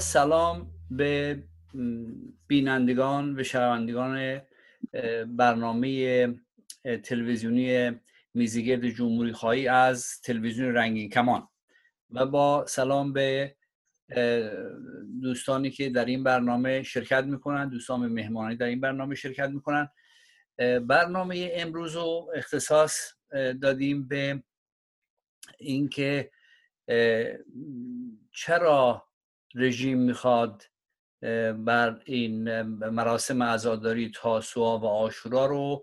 سلام به بینندگان و شنوندگان برنامه تلویزیونی میزیگرد جمهوری خواهی از تلویزیون رنگین. کمان و با سلام به دوستانی که در این برنامه شرکت می‌کنن دوستان مهمانی در این برنامه شرکت می‌کنن. برنامه امروز رو اختصاص دادیم به اینکه چرا رژیم می‌خواد بر این مراسم عزاداری تاسوعا و آشورا رو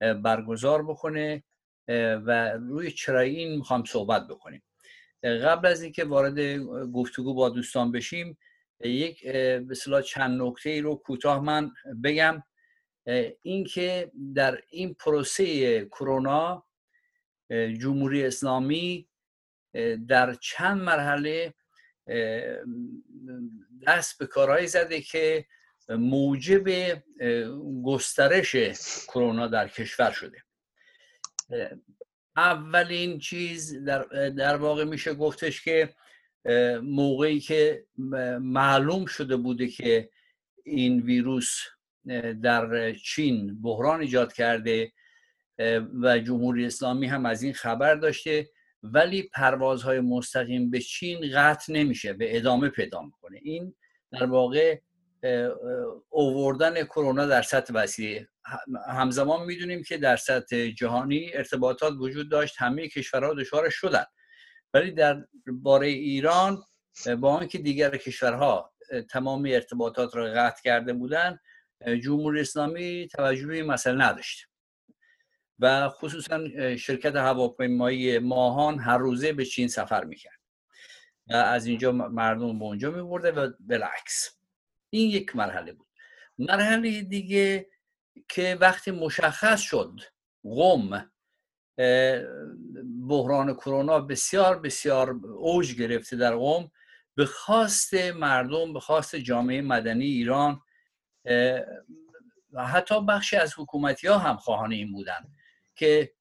برگزار بکنه و روی چرا این می‌خوام صحبت بکنیم. قبل از اینکه وارد گفتگو با دوستان بشیم یک به چند نکته ای رو کوتاه من بگم. اینکه در این پروسه کرونا جمهوری اسلامی در چند مرحله دست به کارهایی زده که موجب گسترش کرونا در کشور شده. اولین چیز در, در واقع میشه گفتش که موقعی که معلوم شده بوده که این ویروس در چین بحران ایجاد کرده و جمهوری اسلامی هم از این خبر داشته ولی پروازهای مستقیم به چین قطع نمیشه به ادامه پیدا می‌کنه. این در واقع اووردن کرونا در سطح وسیع. همزمان می‌دونیم که در سطح جهانی ارتباطات وجود داشت همه کشورها دچار شدن. ولی در باره ایران با آنکه دیگر کشورها تمام ارتباطات را قطع کرده بودند جمهوری اسلامی توجه به این مسئله نداشت. و خصوصا شرکت هواپیمایی ماهان هر روزه به چین سفر می‌کرد. و از اینجا مردم به اونجا میبرده و بالعکس این یک مرحله بود. مرحله دیگه که وقتی مشخص شد قم بحران کرونا بسیار بسیار اوج گرفته در قم به خواست مردم به خواست جامعه مدنی ایران و حتی بخشی از حکومتی ها هم خواهان این بودن که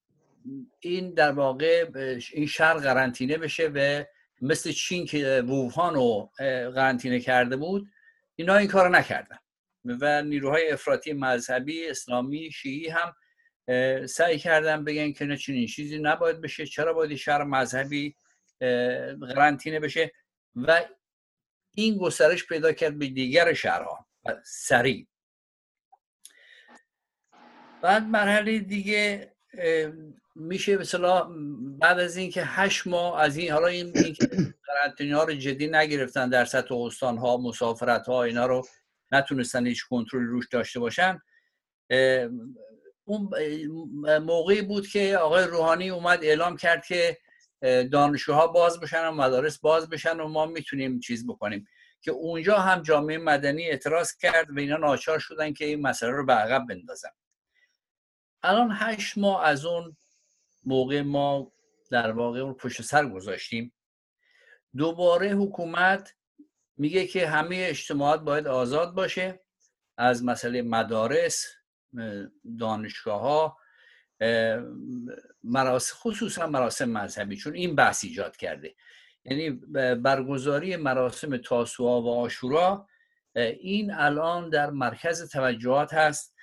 این در واقع این شهر قرنطینه بشه و مثل چین که ووهان رو قرنطینه کرده بود اینا این کار نکردن. و نیروهای افراطی مذهبی اسلامی شیعی هم سعی کردن بگن که نه چنین چیزی نباید بشه چرا باید شهر مذهبی قرنطینه بشه؟ و این گسترش پیدا کرد به دیگر شهرها سریع. بعد مرحله دیگه میشه مثلا بعد از اینکه هشت ماه از این حالا این, این ها رو جدی نگرفتن در سطح استان ها مسافرت ها اینا رو نتونستن هیچ کنترل روش داشته باشن. اون موقعی بود که آقای روحانی اومد اعلام کرد که دانشجوها باز بشن و مدارس باز بشن و ما می‌تونیم چیز بکنیم. که اونجا هم جامعه مدنی اعتراض کرد و اینا ناچار شدن که این مسئله رو به عقب بندازن. الان هشت ماه از اون موقع ما در واقع اون پشت سر گذاشتیم. دوباره حکومت میگه که همه اجتماعات باید آزاد باشه. از مسئله مدارس دانشگاه ها مراسم خصوصا مراسم مذهبی چون این بحث ایجاد کرده. یعنی برگزاری مراسم تاسوعا و آشورا این الان در مرکز توجهات هست.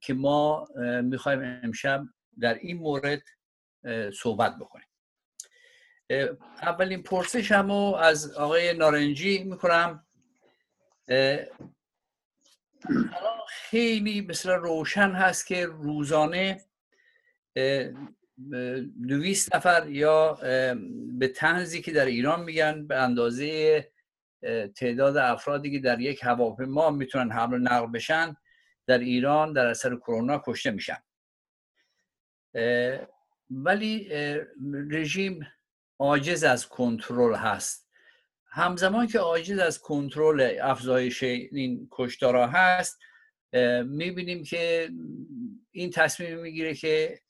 که ما می‌خوایم امشب در این مورد صحبت بکنیم. اولین پرسش هم از آقای نارنجی می‌کنم. خیلی مثل روشن هست که روزانه دویست نفر یا به تنزی که در ایران میگن به اندازه تعداد افرادی که در یک هواپیما می‌تونن حمل نقل بشن در ایران در اثر کرونا کشته میشن. ولی رژیم عاجز از کنترل هست. همزمان که عاجز از کنترل افزایش این کشتارا هست می‌بینیم که این تصمیم می‌گیره که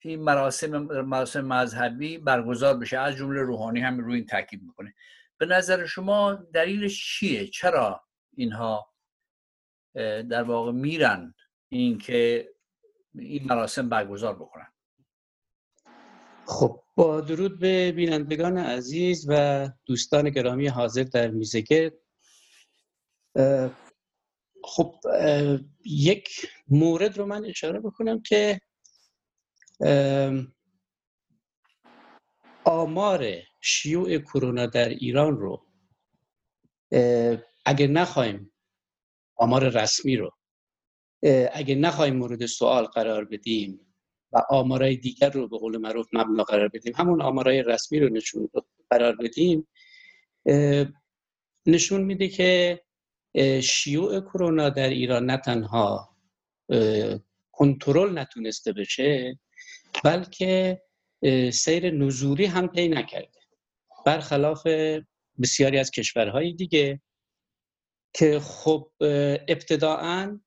این مراسم مراسم مذهبی برگزار بشه. از جمله روحانی هم روی این تاکید می‌کنه. به نظر شما دلیلش چیه؟ چرا اینها در واقع میرن اینکه این مراسم برگزار بکنن. خب با درود به بینندگان عزیز و دوستان گرامی حاضر در میزگرد خب یک مورد رو من اشاره بکنم که آمار شیوع کرونا در ایران رو اگر نخواهیم آمار رسمی رو. اگر نخواهیم مورد سوال قرار بدیم و آمارای دیگر رو به قول معروف مبنا قرار بدیم همون آمارای رسمی رو نشون قرار بدیم نشون میده که شیوع کرونا در ایران نه تنها کنترل نتونسته بشه بلکه سیر نزولی هم پی نکرده. برخلاف بسیاری از کشورهای دیگه که خب ابتداعا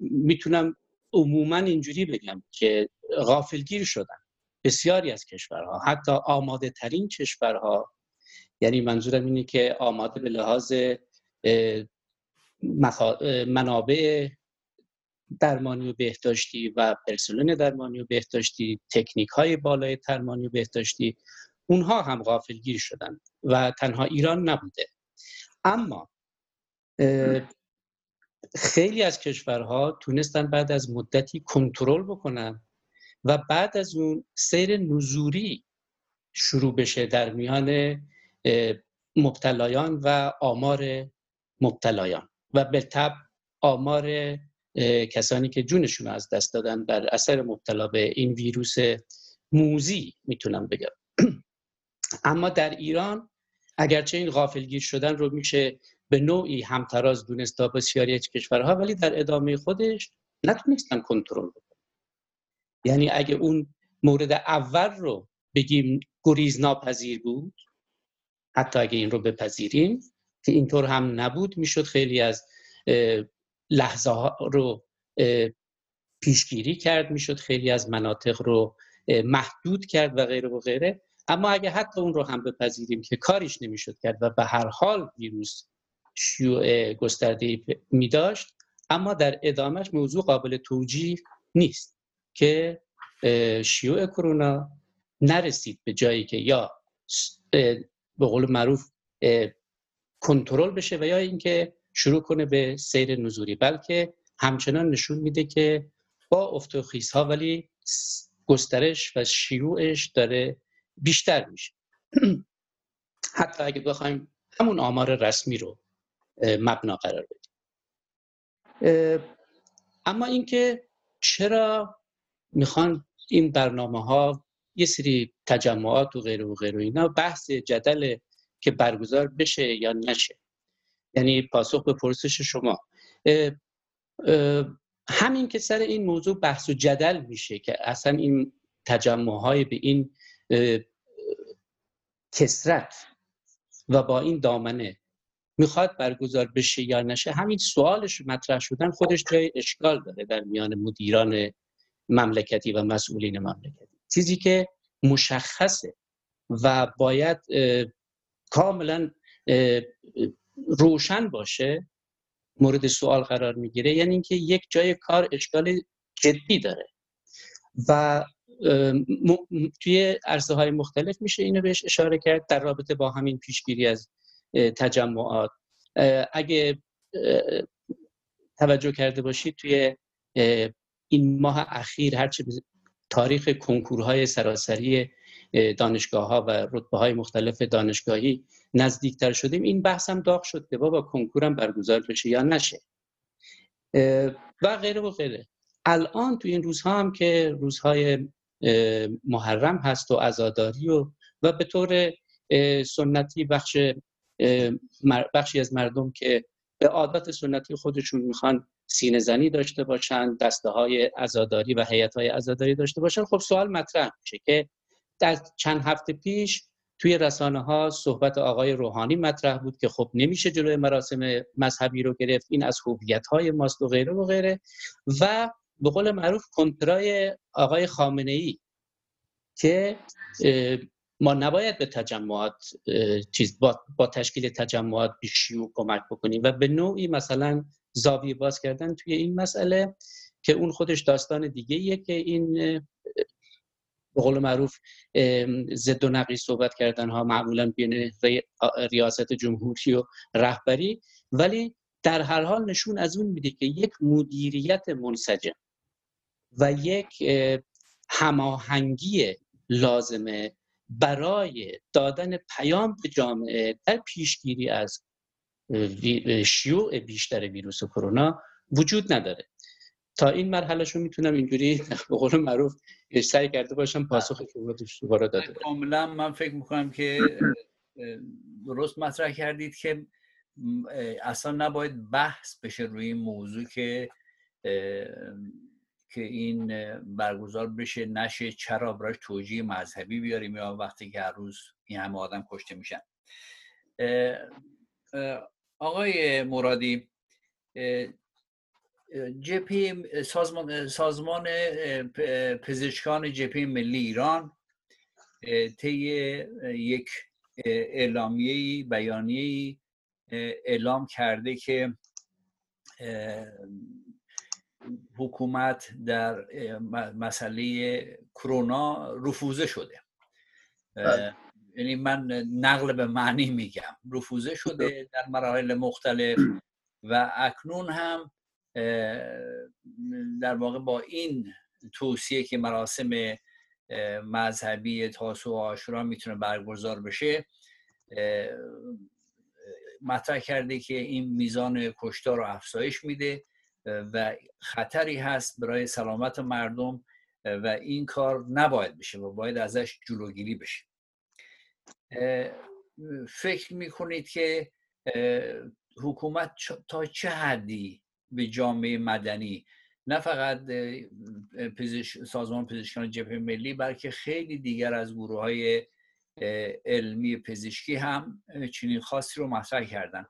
می‌تونم عموما اینجوری بگم که غافلگیر شدن بسیاری از کشورها حتی آماده ترین کشورها. یعنی منظورم اینه که آماده به لحاظ منابع درمانی و بهداشتی و پرسنل درمانی و بهداشتی تکنیک های بالای درمانی و بهداشتی اونها هم غافلگیر شدن و تنها ایران نبوده. اما خیلی از کشورها تونستن بعد از مدتی کنترل بکنن و بعد از اون سیر نزوری شروع بشه در میان مبتلایان و آمار مبتلایان و به طب آمار کسانی که جونشون از دست دادن در اثر مبتلا به این ویروس موزی می‌تونم بگم. اما در ایران اگرچه این غافلگیر شدن رو میشه به نوعی همتراز دونست تا بسیاری از کشورها ولی در ادامه خودش نتونستن کنترل بکنن. یعنی اگه اون مورد اول رو بگیم گریز ناپذیر بود حتی اگه این رو بپذیریم که اینطور هم نبود می‌شد خیلی از لحظه ها رو پیشگیری کرد می‌شد خیلی از مناطق رو محدود کرد و غیره و غیره. اما اگه حتی اون رو هم بپذیریم که کاریش نمی‌شد کرد و به هر حال ویروس شیوع گسترده می داشت اما در ادامهش موضوع قابل توجیه نیست که شیوع کرونا نرسید به جایی که یا به قول معروف کنترل بشه و یا اینکه شروع کنه به سیر نزوری بلکه همچنان نشون میده که با افت ها ولی گسترش و شیوعش داره بیشتر میشه. حتی اگه بخوایم همون آمار رسمی رو مبنا قرار بدیم. اما اینکه چرا می‌خوان این برنامه ها یه سری تجمعات و غیره و غیره اینا بحث جدل که برگزار بشه یا نشه؟ یعنی پاسخ به پرسش شما. همین که سر این موضوع بحث و جدل میشه که اصلا این تجمع های به این کسرت و با این دامنه می‌خواد برگزار بشه یا نشه همین سوالش مطرح شدن خودش جای اشکال داره در میان مدیران مملکتی و مسئولین مملکتی. چیزی که مشخصه و باید کاملا روشن باشه مورد سوال قرار می‌گیره یعنی اینکه یک جای کار اشکال جدی داره. و توی عرصه های مختلف میشه اینو بهش اشاره کرد در رابطه با همین پیشگیری از تجمعات. اگه توجه کرده باشید توی این ماه اخیر هرچه تاریخ کنکورهای سراسری دانشگاه ها و رتبه های مختلف دانشگاهی نزدیکتر شدیم این بحث هم داغ شد که بابا کنکورم برگزار بشه یا نشه. و غیره و غیره. الان تو این روزها هم که روزهای محرم هست و عزاداری و و به طور سنتی بخش بخشی از مردم که به عادت سنتی خودشون می‌خوان سینه زنی داشته باشن دسته های ازاداری و حیات های ازاداری داشته باشن. خب سوال مطرح میشه که در چند هفته پیش توی رسانه ها صحبت آقای روحانی مطرح بود که خب نمیشه جلوی مراسم مذهبی رو گرفت این از هویت های ماست و غیره و غیره. و به قول معروف کنترای آقای خامنه ای که ما نباید به تجمعات چیز با, با تشکیل تجمعات بیشیو کمک بکنیم و به نوعی مثلا زاویه باز کردن توی این مسئله که اون خودش داستان دیگه ایه که این به قول معروف ضد و نقی صحبت کردن ها معمولا بین ریاست جمهوری و رهبری ولی در هر حال نشون از اون میده که یک مدیریت منسجم. و یک هماهنگی لازمه برای دادن پیام به جامعه در پیشگیری از شیوع بیشتر ویروس کرونا وجود نداره. تا این مرحله شو می‌تونم اینجوری به قول معروف سعی کرده باشم پاسخ شما رو داده کاملا من فکر می‌کنم که درست مطرح کردید که اصلا نباید بحث بشه روی این موضوع که که این برگزار بشه نشه چرا براش توجیه مذهبی بیاریم یا وقتی که هر روز این همه آدم کشته میشن. آقای مرادی جپی سازمان, سازمان پزشکان جپی ملی ایران طی یک اعلامیه بیانیه اعلام کرده که حکومت در مسئله کرونا رفوزه شده. بله. یعنی من نقل به معنی میگم. رفوزه شده در مراحل مختلف و اکنون هم در واقع با این توصیه که مراسم مذهبی تاسو و آشورا می‌تونه برگزار بشه مطرح کرده که این میزان کشتار رو افزایش میده. و خطری هست برای سلامت مردم و این کار نباید بشه و باید ازش جلوگیری بشه. فکر می‌کنید که حکومت تا چه حدی به جامعه مدنی؟ نه فقط سازمان پزشکان جبهه ملی بلکه خیلی دیگر از گروه های علمی پزشکی هم چنین خاصی رو مطرح کردن.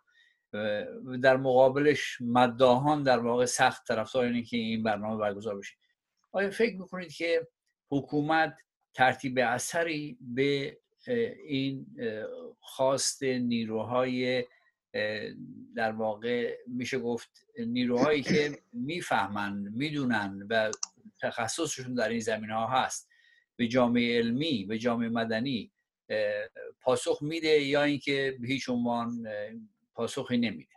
در مقابلش مداهان در واقع سخت طرفدار اینه که این برنامه برگزار بشه. آیا فکر می‌کنید که حکومت ترتیب اثری به این خواست نیروهای در واقع میشه گفت نیروهایی که می‌فهمن می‌دونن و تخصصشون در این زمینه ها هست به جامعه علمی به جامعه مدنی پاسخ میده یا اینکه به هیچ عنوان پاسخی نمیده.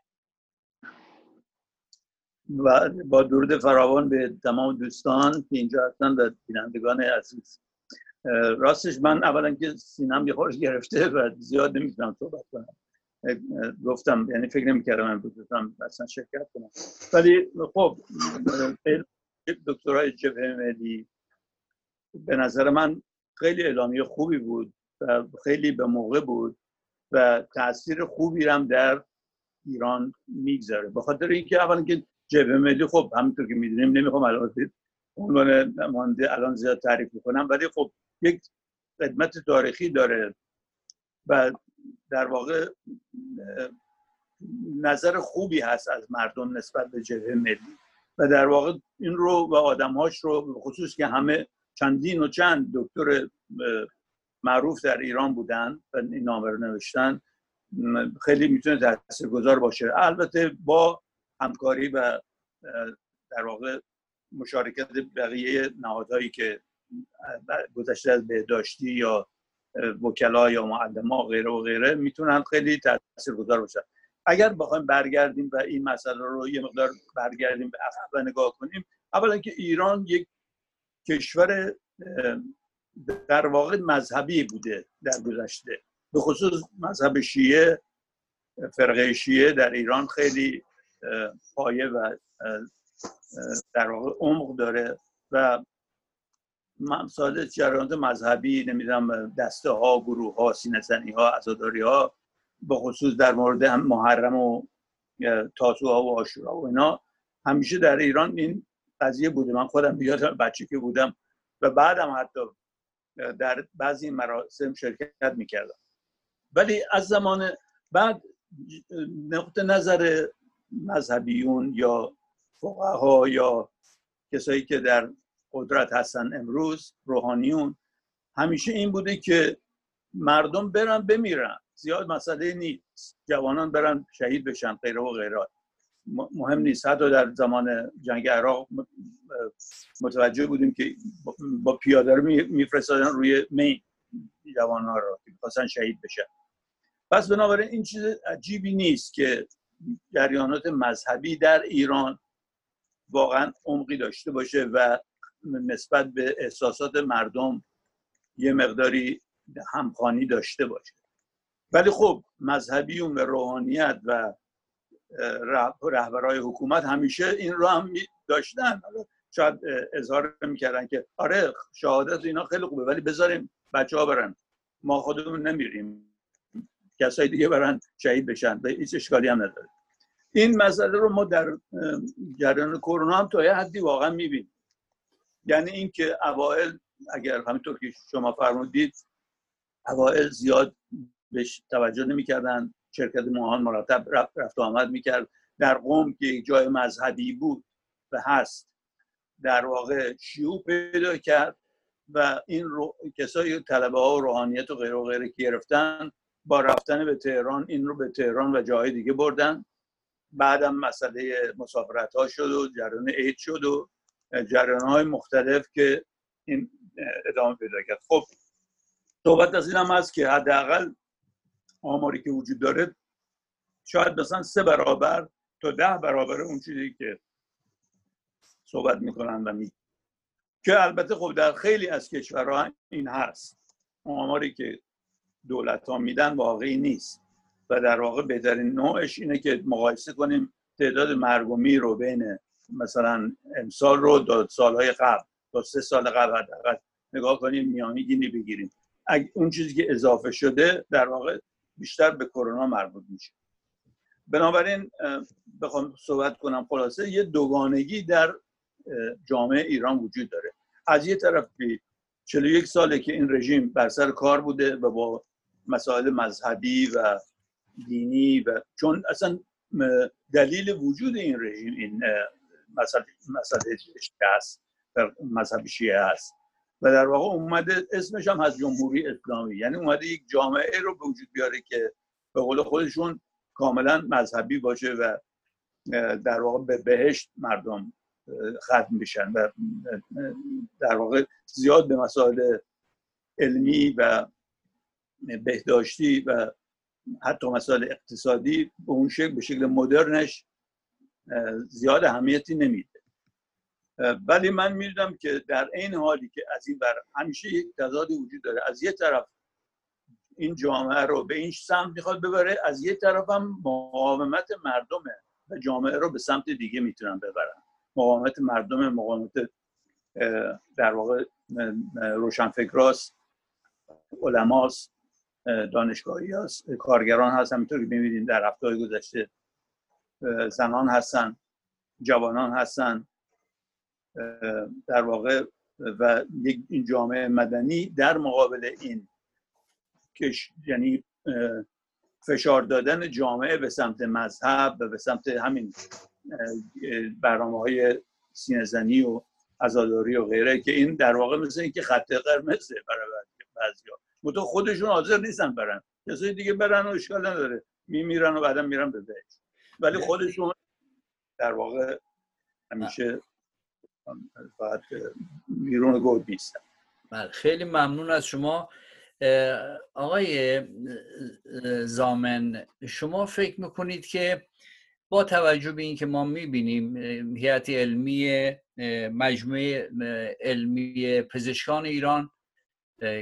و با درود فراوان به تمام دوستان که اینجا هستن و بینندگان عزیز. راستش من اولا که سینم یه خورش گرفته و زیاد نمی‌تونم صحبت کنم. گفتم یعنی فکر نمی‌کردم من بتونم اصلا شرکت کنم. ولی خب دکترای جبهه ملی به نظر من خیلی اعلامیه خوبی بود و خیلی به موقع بود و تاثیر خوبی هم در ایران می‌گذاره به خاطر اینکه اولا که جبهه ملی خب همینطور که می‌دونیم نمی‌خوام الان عنوان مانده الان زیاد تعریف کنم ولی خب یک خدمت تاریخی داره و در واقع نظر خوبی هست از مردم نسبت به جبهه ملی و در واقع این رو و آدمهاش رو خصوص که همه چندین و چند دکتر معروف در ایران بودن و این نامه رو نوشتن خیلی می‌تونه گذار باشه. البته با همکاری و در واقع مشارکت بقیه نهادهایی که گذشته از بهداشتی یا وکلا یا معلم غیره و غیره می‌تونن خیلی گذار باشن. اگر بخوایم برگردیم و این مسئله رو یه مقدار برگردیم به عقب و نگاه کنیم اولا که ایران یک کشور در واقع مذهبی بوده در گذشته. به خصوص مذهب شیعه فرقه شیعه در ایران خیلی پایه و در واقع عمق داره و مسائل جریانات مذهبی نمی‌دونم دسته ها گروه ها سینه ها عزاداری ها به خصوص در مورد محرم و تاسوها و آشورا و اینا همیشه در ایران این قضیه بوده. من خودم بیادم بچه که بودم و بعدم حتی در بعضی مراسم شرکت می‌کردم. ولی از زمان بعد نقطه نظر مذهبیون یا فقها یا کسایی که در قدرت هستن امروز روحانیون همیشه این بوده که مردم برن بمیرن. زیاد مسئله نیست. جوانان برن شهید بشن غیره و غیره. مهم نیست. حتی در زمان جنگ عراق متوجه بودیم که با پیاده رو میفرستادن روی مین جوان ها رو که شهید بشن. پس بنابراین این چیز عجیبی نیست که جریانات مذهبی در ایران واقعا عمقی داشته باشه و نسبت به احساسات مردم یه مقداری همخانی داشته باشه. ولی خب مذهبیون و روحانیت و رهبرهای حکومت همیشه این رو هم داشتن شاید اظهار می‌کردن که آره شهادت اینا خیلی خوبه ولی بذاریم بچه ها برن. ما خودمون نمیریم. کسای دیگه برن شهید بشن و هیچ اشکالی هم نداره. این مسئله رو ما در جریان کرونا هم تا یه حدی واقعا می‌بینیم. یعنی اینکه اوائل اگر همینطور که شما فرمودید اوائل زیاد بهش توجه نمی‌کردن شرکت موهان مرتب رفت, رفت آمد می‌کرد. در قوم که جای مذهبی بود و هست در واقع شیوع پیدا کرد و این رو... کسایی طلبه ها و روحانیت و غیره و غیره گرفتن با رفتن به تهران این رو به تهران و جاهای دیگه بردن. بعدم مسئله مسافرت ها شد و جریان عید شد و جریان های مختلف که این ادامه پیدا کرد. خب صحبت از این هم هست که حداقل آماری که وجود داره شاید مثلا سه برابر تا ده برابر اون چیزی که صحبت می‌کنن و می که البته خب در خیلی از کشورها این هست. آماری که دولت ها میدن واقعی نیست. و در واقع بهترین نوعش اینه که مقایسه کنیم تعداد مرگومی رو بین مثلا امسال رو دو سالهای قبل تا سه سال قبل حداقل نگاه کنیم میانگینی بگیریم. اون چیزی که اضافه شده در واقع بیشتر به کرونا مربوط میشه. بنابراین بخوام صحبت کنم. خلاصه یه دوگانگی در جامعه ایران وجود داره. از یه طرف 41 ساله که این رژیم بر سر کار بوده و با مسائل مذهبی و دینی و چون اصلا دلیل وجود این رژیم این مسئله است مذهبی شیعه است. و در واقع اومده اسمش هم از جمهوری اسلامی. یعنی اومده یک جامعه رو به وجود بیاره که به قول خودشون کاملا مذهبی باشه و در واقع به بهشت مردم ختم بشن و در واقع زیاد به مسائل علمی و بهداشتی و حتی مسائل اقتصادی به اون شکل به شکل مدرنش زیاد اهمیتی نمیده. ولی من می‌دونم که در این حالی که از این بر همیشه یک تضادی وجود داره. از یه طرف این جامعه رو به این سمت می‌خواد ببره از یه طرف هم مقاومت مردمه و جامعه رو به سمت دیگه می‌تونن ببرن. مقاومت مردم مقاومت در واقع روشنفکراست علماست. دانشگاهی هست. کارگران هست. همینطور که می‌بینید در هفته گذشته زنان هستن جوانان هستن. در واقع و این جامعه مدنی در مقابل این کش یعنی فشار دادن جامعه به سمت مذهب و به سمت همین برنامه های سینزنی و ازاداری و غیره که این در واقع مثل اینکه خط قرمزه برای بعضی ها خودشون حاضر نیستن برن. کسای دیگه برن و اشکال نداره. میمیرن و بعدا میرن به بهش. ولی خودشون در واقع همیشه فقط بیرون گود نیستن. بله خیلی ممنون از شما. آقای زامن شما فکر می‌کنید که با توجه به اینکه ما می‌بینیم هیئت علمی مجموعه علمی پزشکان ایران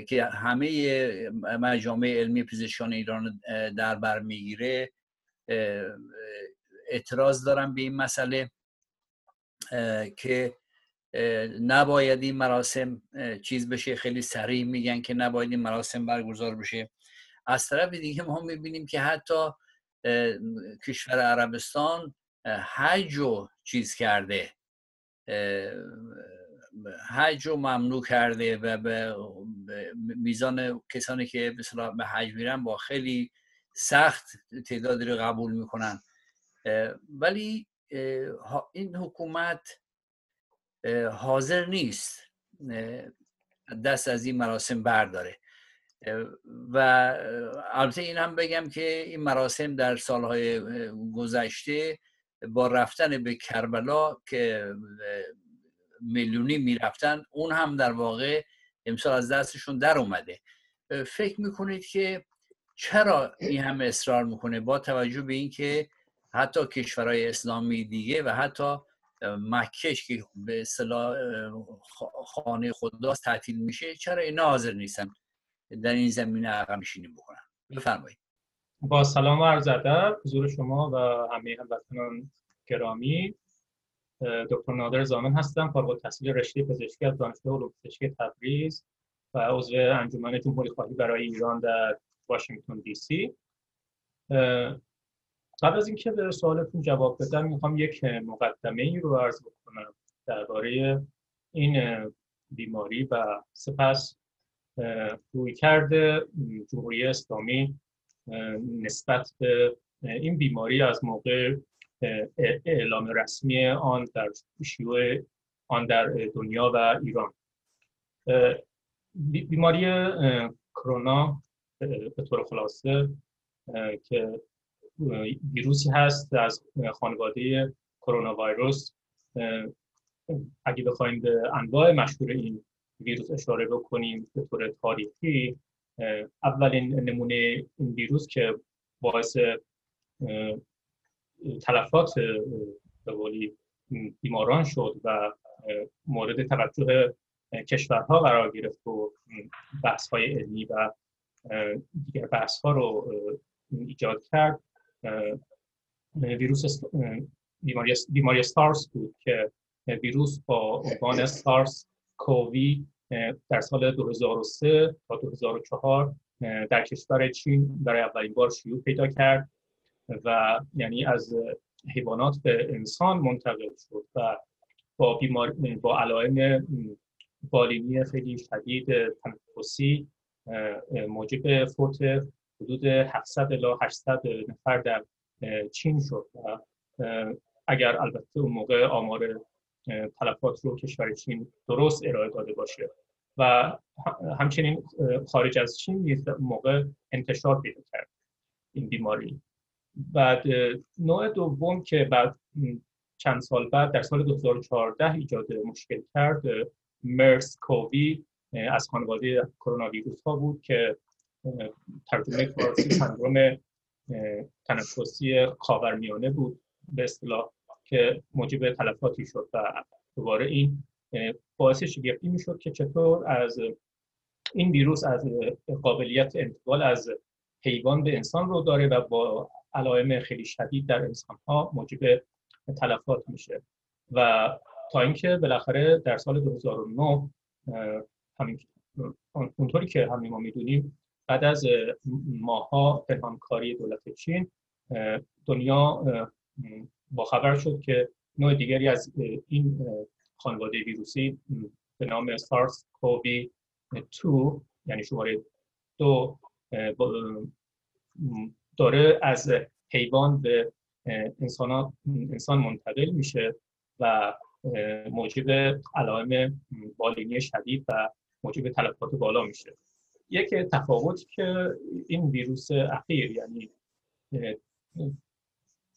که همه مجامع علمی پزشکان ایران در بر می‌گیره. اعتراض دارم به این مسئله که نباید این مراسم چیز بشه خیلی سریع میگن که نباید این مراسم برگزار بشه. از طرف دیگه ما می‌بینیم که حتی کشور عربستان حج رو چیز کرده. حج رو ممنوع کرده و به میزان کسانی که به حج میرن با خیلی سخت تعدادی رو قبول می‌کنن. ولی این حکومت حاضر نیست دست از این مراسم برداره. و البته این هم بگم که این مراسم در سالهای گذشته با رفتن به کربلا که میلیونی می‌رفتن اون هم در واقع امسال از دستشون در اومده. فکر می‌کنید که چرا این همه اصرار می‌کنه با توجه به اینکه حتی کشورهای اسلامی دیگه و حتی مکش که به اصطلاح خانه خداست تعطیل میشه چرا اینا حاضر نیستن در این زمینه عقب نشینی بکنن؟ بفرمایید. با سلام و عرض ادب حضور شما و همه هموطنان گرامی. دکتر نادر زامن هستم فارغ التحصیل رشته پزشکی از دانشگاه علوم پزشکی تبریز و عضو انجمن جمهوری خواهی برای ایران در واشنگتن دی سی. قبل از اینکه به سوالتون جواب بدم می‌خوام یک مقدمه ای رو عرض بکنم درباره این بیماری و سپس روی کرده جمهوری اسلامی نسبت به این بیماری از موقع اعلام رسمی آن در شیوع آن در دنیا و ایران. بیماری کرونا به طور خلاصه که ویروسی هست از خانواده کرونا ویروس. اگه بخوایم به انواع مشهور این ویروس اشاره بکنیم به طور تاریخی اولین نمونه این ویروس که باعث تلفات به بیماران شد و مورد توجه کشورها قرار گرفت و بحث های علمی و دیگر بحث ها رو ایجاد کرد. ویروس بیماری, بیماری سارس بود که ویروس با عنوان سارس کووی در سال 2003 تا 2004 در کشور چین برای اولین بار شیوع پیدا کرد. و یعنی از حیوانات به انسان منتقل شد و با بیمار با علائم بالینی خیلی شدید تنفسی موجب فوت حدود 700 الی 800 نفر در چین شد و اگر البته اون موقع آمار تلفات رو کشور چین درست ارائه داده باشه و همچنین خارج از چین نیز موقع انتشار پیدا کرد این بیماری. بعد نوع دوم که بعد چند سال بعد در سال 2014 ایجاد مشکل کرد مرس کووی از خانواده کرونا ویروس ها بود که ترجمه فارسی سندروم تنفسی خاورمیانه بود به اصطلاح که موجب تلفاتی شد و دوباره این باعث شگفتی می‌شد که چطور از این ویروس از قابلیت انتقال از حیوان به انسان رو داره و با علائم خیلی شدید در انسان ها موجب تلفات میشه. و تا اینکه بالاخره در سال 2009 همین اونطوری که همین ما می‌دونیم بعد از ماها پنهانکاری دولت چین دنیا با خبر شد که نوع دیگری از این خانواده ویروسی به نام سارس کووی 2 یعنی شماره دو داره از حیوان به انسان, انسان منتقل میشه و موجب علائم بالینی شدید و موجب تلفات بالا میشه. یک تفاوتی که این ویروس اخیر یعنی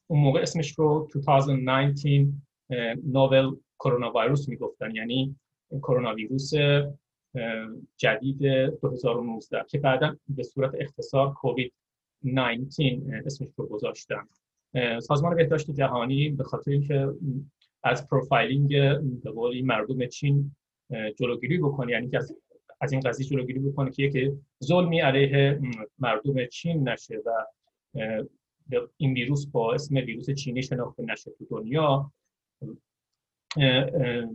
اون موقع اسمش رو 2019 نوول کرونا ویروس می‌گفتن. یعنی کرونا ویروس جدید 2019 که بعدا به صورت اختصار کووید 19 اسمش رو گذاشتن سازمان بهداشت جهانی به خاطر اینکه از profiling به مردم چین جلوگیری بکنه یعنی از, از این قضیه جلوگیری بکنه که یک ظلمی علیه مردم چین نشه و این ویروس با اسم ویروس چینی شناخته نشه تو دنیا.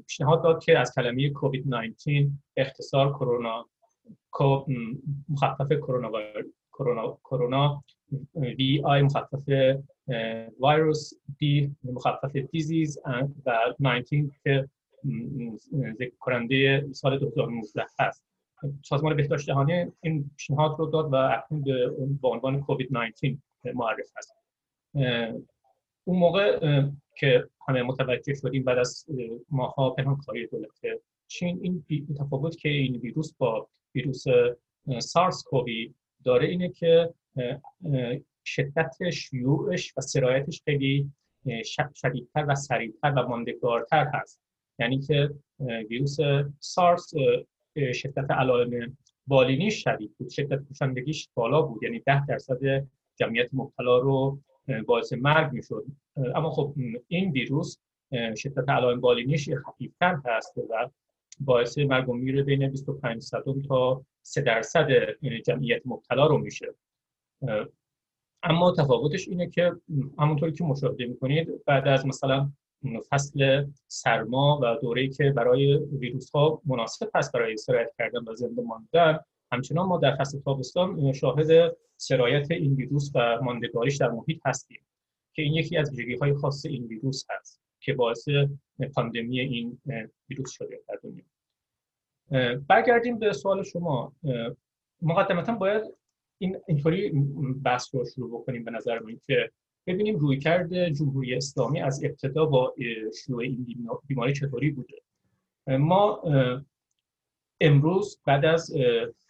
پیشنهاد داد که از کلمه کووید 19 اختصار کرونا مخفف کرونا کرونا کرونا وی آی مخفف ویروس دی مخفف دیزیز و 19 که ذکر کننده سال 2019 هست. سازمان بهداشت جهانی این پیشنهاد رو داد و اکنون به عنوان کووید 19 معرف هست. اون موقع که همه متوجه شدیم بعد از ماها پنهانکاری دولت چین این تفاوت که این ویروس با ویروس سارس کووی داره اینه که شدت شیوعش و سرایتش خیلی شدیدتر و سریعتر و ماندگارتر هست. یعنی که ویروس سارس شدت علائم بالینیش شدید بود. شدت کشندگیش بالا بود. یعنی ده درصد جمعیت مبتلا رو باعث مرگ می‌شد. اما خب این ویروس شدت علائم بالینیش خفیفتر هست و باعث مرگ و میر بین 25 تا 3 درصد جمعیت مبتلا رو میشه. اما تفاوتش اینه که همونطوری که مشاهده می‌کنید بعد از مثلا فصل سرما و دوره‌ای که برای ویروس ها مناسب هست برای سرایت کردن و زنده ماندن همچنان ما در فصل تابستان شاهد سرایت این ویروس و ماندگاریش در محیط هستیم که این یکی از ویژگی های خاص این ویروس هست که باعث پاندمی این ویروس شده در دنیا. برگردیم به سوال شما. مقدمتا باید این اینطوری بحث رو شروع بکنیم به نظر من که ببینیم رویکرد جمهوری اسلامی از ابتدا با شروع این بیماری چطوری بوده. ما امروز بعد از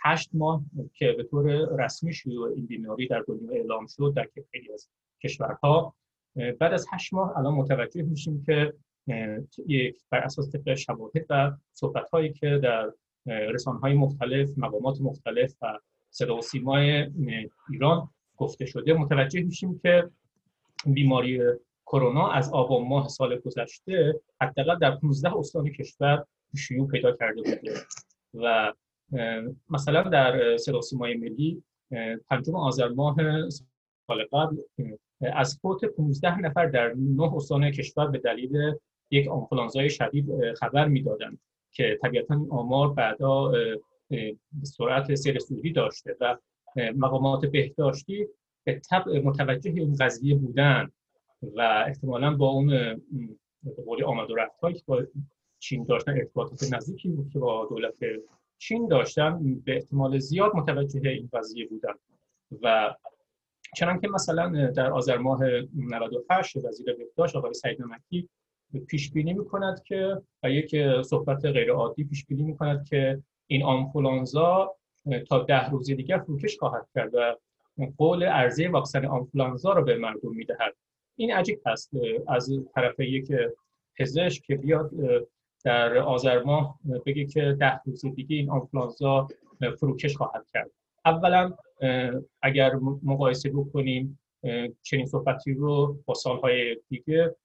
هشت ماه که به طور رسمی شروع این بیماری در دنیا اعلام شد در خیلی از کشورها بعد از هشت ماه الان متوجه میشیم که یک بر اساس طبق شواهد و صحبت هایی که در رسانه های مختلف مقامات مختلف و صدا و سیمای ایران گفته شده. متوجه میشیم که بیماری کرونا از آبان ماه سال گذشته حداقل در 15 استان کشور شیوع پیدا کرده بوده و مثلا در صدا سیمای ملی پنجم آذر ماه سال قبل از فوت 15 نفر در نه استان کشور به دلیل یک آنفولانزای شدید خبر می‌دادند که طبیعتا آمار بعدا به سرعت سیر سوری داشته و مقامات بهداشتی به طبع متوجه این قضیه بودن و احتمالا با اون به آمد و که با چین داشتن ارتباطات نزدیکی بود که با دولت چین داشتن به احتمال زیاد متوجه این قضیه بودن. و چنانکه مثلا در آذر ماه 98 وزیر بهداشت آقای سعید نمکی پیش بینی می‌کند که یک صحبت غیر عادی پیش بینی می‌کند که این آنفولانزا تا ده روز دیگر فروکش خواهد کرد و قول ارزی واکسن آنفولانزا رو به مردم می‌دهد. این عجیب هست از طرف یک پزشک که بیاد در آذر ماه بگه که ده روز دیگه این آنفولانزا فروکش خواهد کرد. اولا اگر مقایسه بکنیم چنین صحبتی رو با سالهای دیگه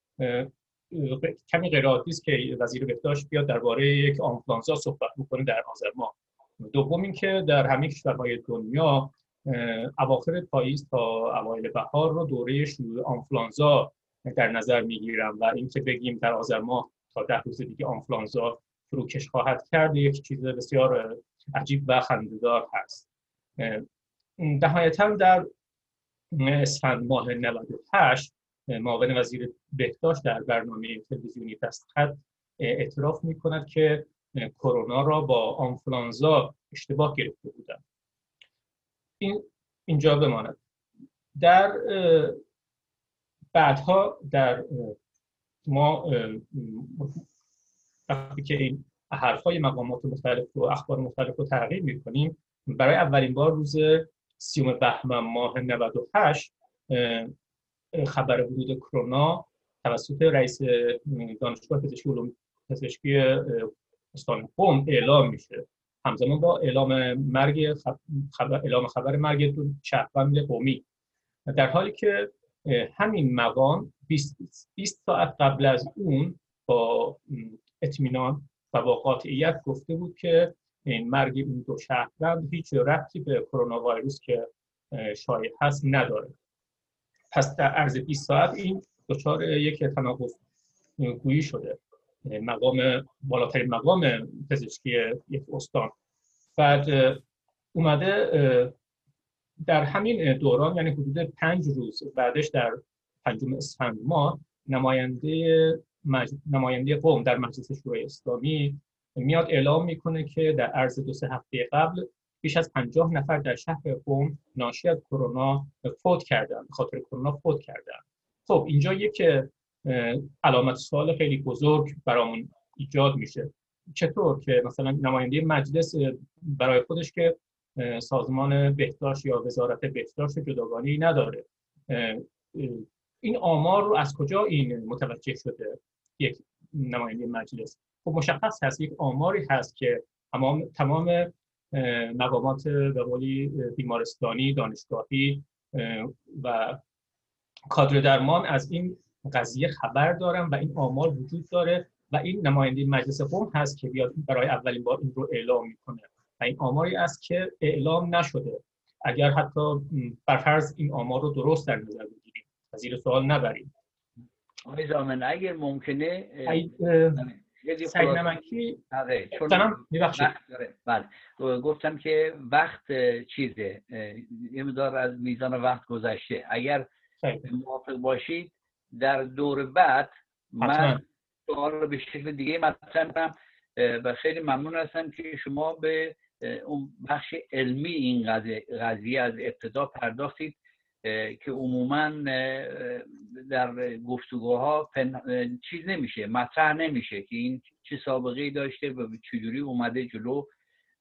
کمی غیر است که وزیر بهداشت بیاد درباره یک آنفولانزا صحبت بکنه در آذر ماه دوم اینکه در همه کشورهای دنیا اواخر پاییز تا اوایل بهار رو دوره شروع آنفولانزا در نظر می‌گیرم و اینکه بگیم در آذر ماه تا ده روز دیگه آنفولانزا فروکش خواهد کرد یک چیز بسیار عجیب و خندهدار هست. نهایتا در اسفند ماه 98 معاون وزیر بهداشت در برنامه تلویزیونی دست خط اعتراف می کند که کرونا را با آنفولانزا اشتباه گرفته بودند. این اینجا بماند. در بعدها در ما وقتی که این حرفهای مقامات مختلف و اخبار مختلف رو تغییر می‌کنیم برای اولین بار روز سیوم بهمن ماه 98 خبر ورود کرونا توسط رئیس دانشگاه پزشکی علوم پزشکی استان قم اعلام میشه. همزمان با اعلام مرگ خبر اعلام خبر مرگ شهروند قومی. در حالی که همین مقام 20 ساعت قبل از اون با اطمینان و با قاطعیت گفته بود که این مرگ این دو شهروند هیچ ربطی به کرونا ویروس که شایع هست نداره. پس در عرض 20 ساعت این دچار یک تناقض گویی شده. مقام بالاترین مقام پزشکی یک استان. بعد اومده در همین دوران یعنی حدود پنج روز بعدش در پنجم اسفند ماه نماینده نماینده قوم در مجلس شورای اسلامی میاد اعلام می‌کنه که در عرض دو سه هفته قبل بیش از 50 نفر در شهر قوم ناشی از کرونا فوت کردن خاطر کرونا فوت کردن. خب اینجا یک علامت سوال خیلی بزرگ برامون ایجاد میشه. چطور که مثلا نماینده مجلس برای خودش که سازمان بهداشت یا وزارت بهداشت جداگانه نداره. این آمار رو از کجا این متوجه شده یک نماینده مجلس؟ خب مشخص هست یک آماری هست که تمام تمام مقامات به بیمارستانی دانشگاهی و کادر درمان از این قضیه خبر دارن و این آمار وجود داره و این نماینده مجلس قوم هست که بیاد برای اولین بار این رو اعلام می‌کنه. و این آماری است که اعلام نشده. اگر حتی برفرض این آمار رو درست در نظر بگیریم. زیر سوال نبریم. آقای زامن اگر ممکنه سعید نمکی. آره، چون بله گفتم که وقت چیزه. یه مدار از میزان وقت گذشته. اگر موافق باشید در دور بعد من سوال رو به شکل دیگه مطرح و خیلی ممنون هستم که شما به اون بخش علمی این قضیه از ابتدا پرداختید. که عموما در گفتگوها چیز نمیشه مطرح نمیشه که این چه سابقه ای داشته و چجوری اومده جلو.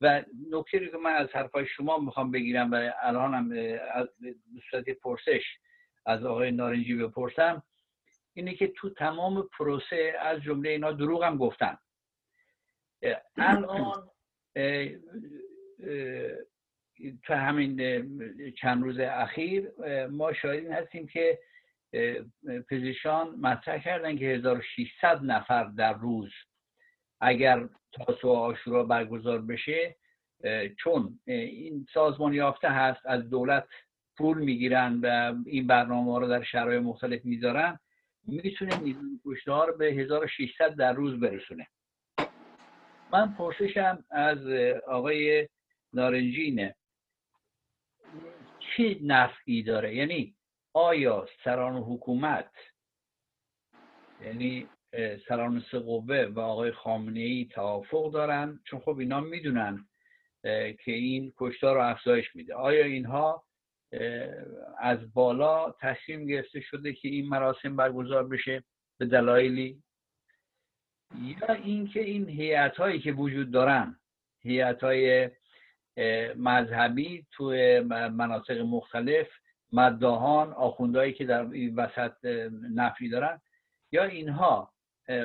و نکته که من از حرفای شما می‌خوام بگیرم و الانم از صورت پرسش از آقای نارنجی بپرسم اینه که تو تمام پروسه از جمله اینا دروغ هم گفتن الان تو همین چند روز اخیر ما شاهد هستیم که پزشکان مطرح کردن که 1600 نفر در روز اگر تاسو آشورا برگزار بشه چون این سازمان یافته هست از دولت پول می‌گیرن و این برنامه رو در شرایط مختلف می‌ذارن می‌تونه میزان کشته به 1600 در روز برسونه. من پرسشم از آقای نارنجینه. چه نفعی داره؟ یعنی آیا سران حکومت یعنی سران قوه و آقای خامنه ای توافق دارن؟ چون خب اینا می‌دونن که این کشتار رو افزایش میده. آیا اینها از بالا تصمیم گرفته شده که این مراسم برگزار بشه به دلایلی؟ یا اینکه این هیئت هایی که وجود دارن هیئت های مذهبی توی مناطق مختلف مداهان آخوندهایی که در این وسط نفی دارن. یا اینها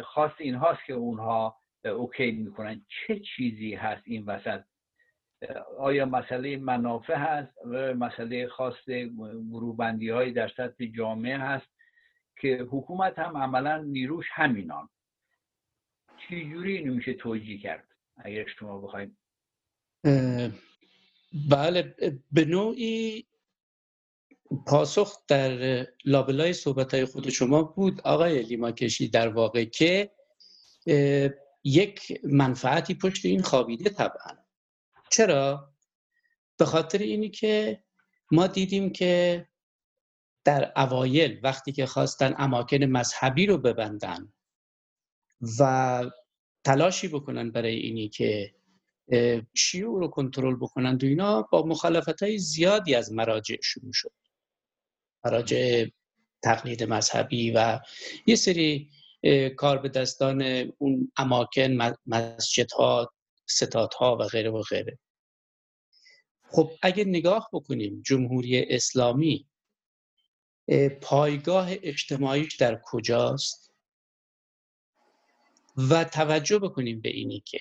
خواست اینهاست که اونها اوکی می‌کنن. چه چیزی هست این وسط؟ آیا مسئله منافع هست؟ و مسئله خاص گروبندی های در سطح جامعه هست که حکومت هم عملا نیروش همینان. چجوری اینو میشه توجیه کرد؟ اگر شما بخواید بله به نوعی پاسخ در لابلای صحبت های خود شما بود آقای لیماکشی در واقع که یک منفعتی پشت این خوابیده طبعا چرا؟ به خاطر اینی که ما دیدیم که در اوایل وقتی که خواستن اماکن مذهبی رو ببندن و تلاشی بکنن برای اینی که شیوع رو کنترل بکنن و اینا با مخالفت های زیادی از مراجع شروع شد. مراجع تقلید مذهبی و یه سری کار به دستان اون اماکن مسجدها ستادها و غیره و غیره. خب اگه نگاه بکنیم جمهوری اسلامی پایگاه اجتماعیش در کجاست؟ و توجه بکنیم به اینی که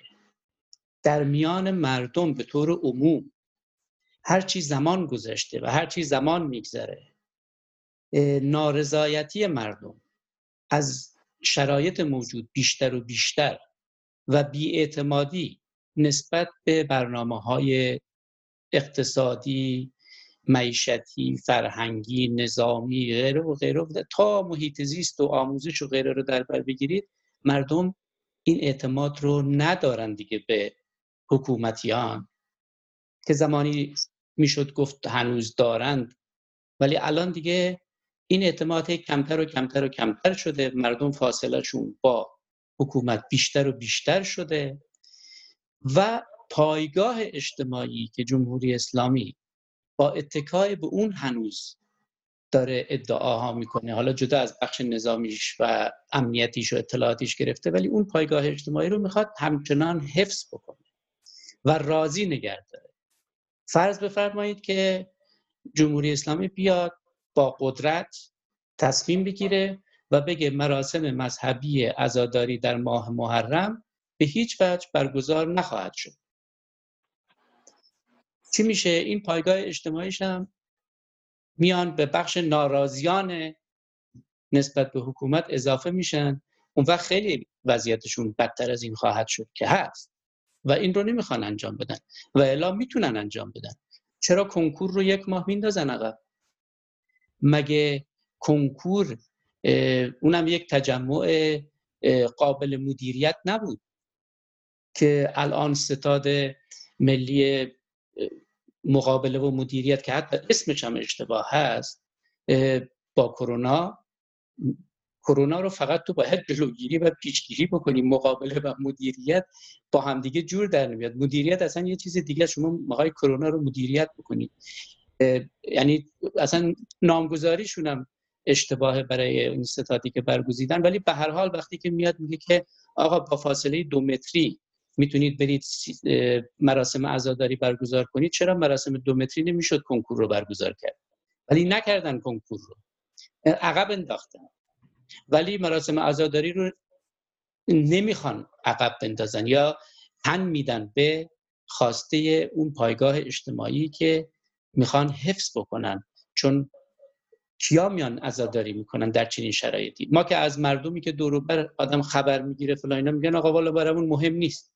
در میان مردم به طور عموم. هرچی زمان گذشته و هرچی زمان میگذره نارضایتی مردم از شرایط موجود بیشتر و بیشتر و بیاعتمادی نسبت به برنامه های اقتصادی معیشتی فرهنگی نظامی غیره و غیره. تا محیط زیست و آموزش و غیره رو در بر بگیرید مردم این اعتماد رو ندارن دیگه به حکومتیان که زمانی می‌شد گفت هنوز دارند ولی الان دیگه این اعتماد کمتر و کمتر و کمتر شده. مردم فاصلهشون با حکومت بیشتر و بیشتر شده و پایگاه اجتماعی که جمهوری اسلامی با اتکای به اون هنوز داره ادعاها می‌کنه. حالا جدا از بخش نظامیش و امنیتیش و اطلاعاتیش گرفته ولی اون پایگاه اجتماعی رو می‌خواد همچنان حفظ بکنه. و راضی نگه داره. فرض بفرمایید که جمهوری اسلامی بیاد با قدرت تصمیم بگیره و بگه مراسم مذهبی عزاداری در ماه محرم به هیچ وجه برگزار نخواهد شد. چی میشه؟ این پایگاه اجتماعیش هم میان به بخش ناراضیان نسبت به حکومت اضافه میشن. اون وقت خیلی وضعیتشون بدتر از این خواهد شد که هست. و این رو نمی‌خوان انجام بدن و الا می‌تونن انجام بدن. چرا کنکور رو یک ماه میندازن عقب؟ مگه کنکور اونم یک تجمع قابل مدیریت نبود که الان ستاد ملی مقابله و مدیریت که حتی اسمش هم اشتباه هست با کرونا کرونا رو فقط تو باید جلوگیری و پیشگیری بکنی مقابله و مدیریت با همدیگه جور در نمیاد. مدیریت اصلا یه چیز دیگه شما مقای کرونا رو مدیریت بکنید یعنی اصلا نامگذاریشون هم اشتباه برای این ستادی که برگزیدن. ولی به هر حال وقتی که میاد میگه که آقا با فاصله دو متری می‌تونید برید مراسم عزاداری برگزار کنید. چرا مراسم دو متری نمی‌شد کنکور رو برگزار کرد؟ ولی نکردن کنکور رو. عقب انداختن. ولی مراسم عزاداری رو نمی‌خوان عقب بندازن یا تن میدن به خواسته اون پایگاه اجتماعی که می‌خوان حفظ بکنن. چون کیا میان عزاداری می‌کنن در چنین شرایطی؟ ما که از مردمی که دور بر آدم خبر می‌گیره فلان اینا میگن آقا والا برامون مهم نیست.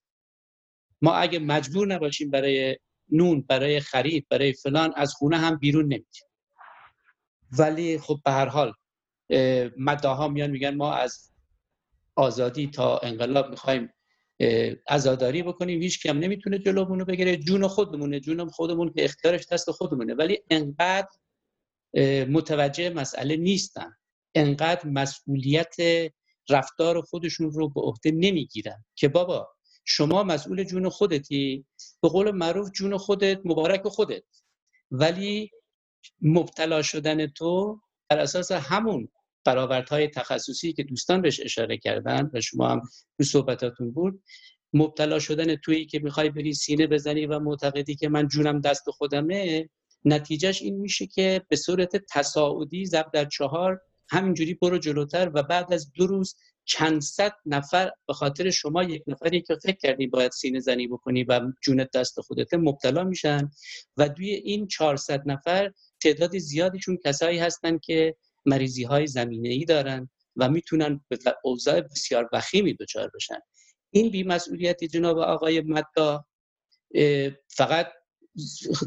ما اگه مجبور نباشیم برای نون برای خرید برای فلان از خونه هم بیرون نمیتیم ولی خب به هر حال مداها میان میگن ما از آزادی تا انقلاب می‌خوایم عزاداری بکنیم. هیچ کم نمی‌تونه جلومونو بگیره. جون خودمونه. جون خودمون که اختیارش دست خودمونه. ولی انقدر متوجه مسئله نیستن. انقدر مسئولیت رفتار خودشون رو به عهده نمی‌گیرن که بابا شما مسئول جون خودتی. به قول معروف جون خودت مبارک خودت. ولی مبتلا شدن تو بر اساس همون برآوردهای تخصصی که دوستان بهش اشاره کردن و شما هم تو صحبتاتون بود مبتلا شدن تویی که می‌خوای بری سینه بزنی و معتقدی که من جونم دست خودمه نتیجهش این میشه که به صورت تصاعدی زب در چهار همینجوری برو جلوتر و بعد از دو روز چند صد نفر به خاطر شما یک نفری که فکر کردی باید سینه زنی بکنی و جونت دست خودت مبتلا میشن و دوی این 400 نفر تعداد زیادیشون کسایی هستن که مریضی های زمینه ای دارن و می‌تونن به اوضاع بسیار وخیمی دچار بشن. این بیمسئولیتی جناب آقای مدا فقط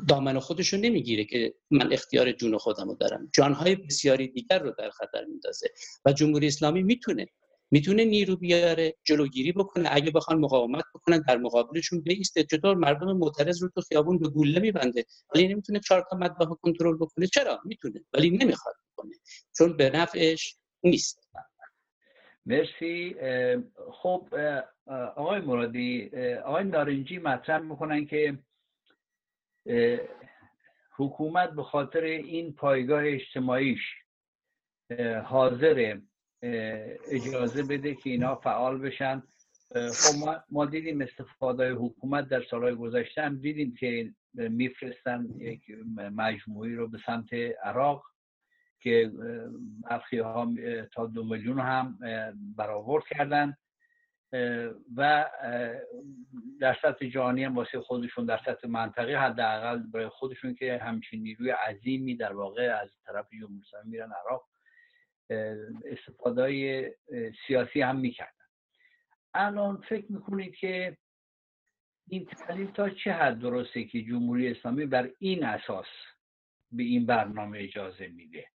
دامن خودشون نمی‌گیره که من اختیار جون خودم رو دارم. جانهای بسیاری دیگر رو در خطر میندازه و جمهوری اسلامی می‌تونه می‌تونه نیرو بیاره جلوگیری بکنه. اگه بخوان مقاومت بکنن در مقابلشون بیسته. چطور مردم معترض رو تو خیابون به گوله میبنده؟ ولی نمی‌تونه چهار تا مطبخ کنترل بکنه. چرا؟ می‌تونه ولی نمی‌خواد. بکنه چون به نفعش نیست. مرسی. خب آقای مرادی آقای نارنجی مطرح می‌کنن که حکومت به خاطر این پایگاه اجتماعیش حاضر اجازه بده که اینا فعال بشن. خب ما دیدیم استفاده حکومت در سالهای گذشته هم دیدیم که میفرستن یک مجموعی رو به سمت عراق. که برخی ها تا دو میلیون هم برآورد کردن و در سطح جهانی هم واسه خودشون در سطح منطقه حداقل برای خودشون که همچین نیروی عظیمی در واقع از طرف جمهوری اسلامی میرن عراق استفاده سیاسی هم می‌کردن. الان فکر می‌کنید که این تحلیل تا چه حد درسته که جمهوری اسلامی بر این اساس به این برنامه اجازه میده؟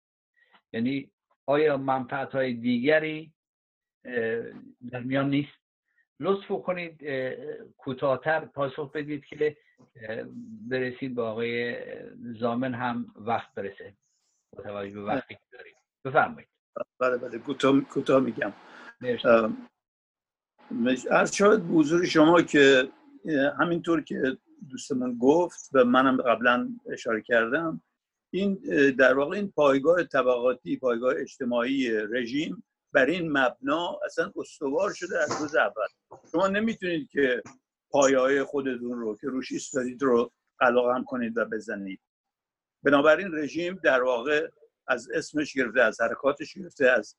یعنی آیا منفعت های دیگری در میان نیست؟ لطف کنید کوتاهتر پاسخ بدید که برسید به آقای زامن هم وقت برسه. با توجه به وقتی که داریم. بفرمایید. بله بله. کوتاه میگم. از شاید حضور شما که همینطور که دوستمون گفت و منم قبلا اشاره کردم این در واقع این پایگاه طبقاتی پایگاه اجتماعی رژیم بر این مبنا اصلا استوار شده از روز اول. شما نمی‌تونید که پایه خودتون رو که روش ایستادید رو قلقم کنید و بزنید. بنابراین رژیم در واقع از اسمش گرفته از حرکاتش گرفته از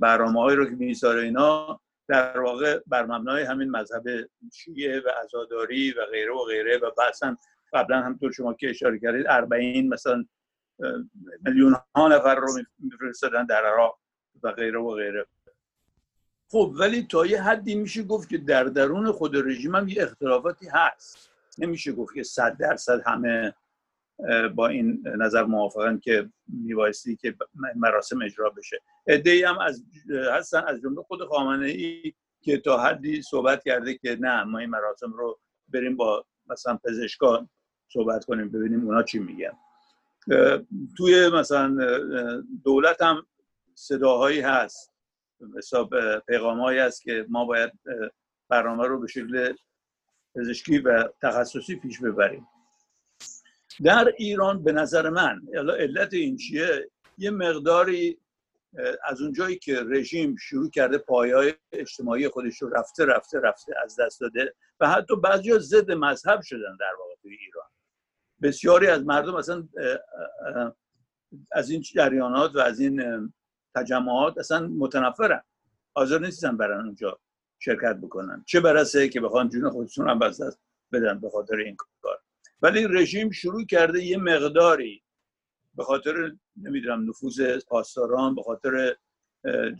برنامه رو که میساره اینا در واقع بر مبنای همین مذهب شیعه و عزاداری و غیره و غیره و بعضا قبلا همطور شما که اشاره کردید اربعین مثلا میلیون ها نفر رو میفرستادن در عراق و غیره و غیره. خب ولی تا یه حدی میشه گفت که در درون خود رژیم هم یه اختلافاتی هست. نمیشه گفت که صد درصد همه با این نظر موافقن که میبایستی که مراسم اجرا بشه. ای هم از هستن از جمله خود خامنه ای که تا حدی صحبت کرده که نه ما این مراسم رو بریم با مثلا پزشکان صحبت کنیم ببینیم اونا چی میگن. توی مثلا دولت هم صداهایی هست. حساب پیغامهایی هست که ما باید برنامه رو به شکل پزشکی و تخصصی پیش ببریم. در ایران به نظر من علت این چیه؟ یه مقداری از اونجایی که رژیم شروع کرده پایای اجتماعی خودش رو رفته رفته رفته از دست داده و حتی بعضی ضد مذهب شدن در واقع توی ایران. بسیاری از مردم اصلا از این جریانات و از این تجمعات اصلا متنفرن. حاضر نیستن برن اونجا شرکت بکنن. چه برسه که بخوان جون خودشون هم دست بدن به خاطر این کار. ولی رژیم شروع کرده یه مقداری به خاطر نمی‌دونم نفوذ پاسداران به خاطر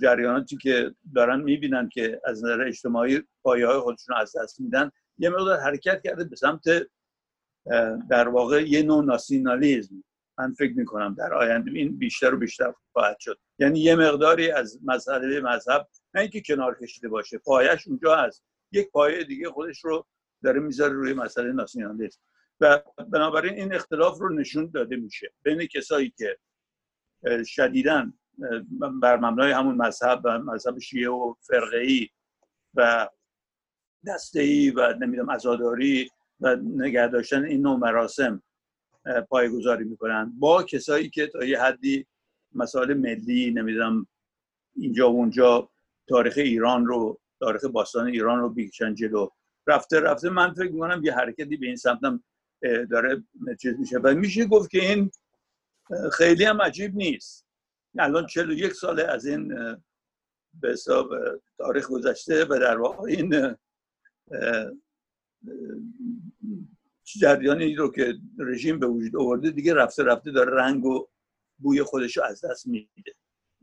جریاناتی که دارن می‌بینن که از نظر اجتماعی پایه های خودشون از دست میدن یه مقدار حرکت کرده به سمت در واقع یه نوع ناسیونالیزم. من فکر می‌کنم در آینده این بیشتر و بیشتر خواهد شد. یعنی یه مقداری از مسئله مذهب نه اینکه کنار کشیده باشه پایش اونجا هست. یک پایه دیگه خودش رو داره می‌ذاره روی مسئله ناسیونالیسم و بنابراین این اختلاف رو نشون داده میشه. بین کسایی که شدیدن بر مبنای همون مذهب و مذهب شیعه و فرقه و دسته ای و نمی‌دونم عزاداری و نگه داشتن این نوع مراسم پایگذاری می‌کنن. با کسایی که تا یه حدی مسائل ملی نمی‌دونم اینجا و اونجا تاریخ ایران رو تاریخ باستان ایران رو بیکشن جلو. رفته رفته من فکر می‌کنم یه حرکتی به این سمتم داره چیز میشه. و میشه گفت که این خیلی هم عجیب نیست. الان 41 ساله از این به حساب تاریخ گذشته و در واقع این جریانی رو که رژیم به وجود آورده دیگه رفته رفته داره رنگ و بوی خودش رو از دست میده.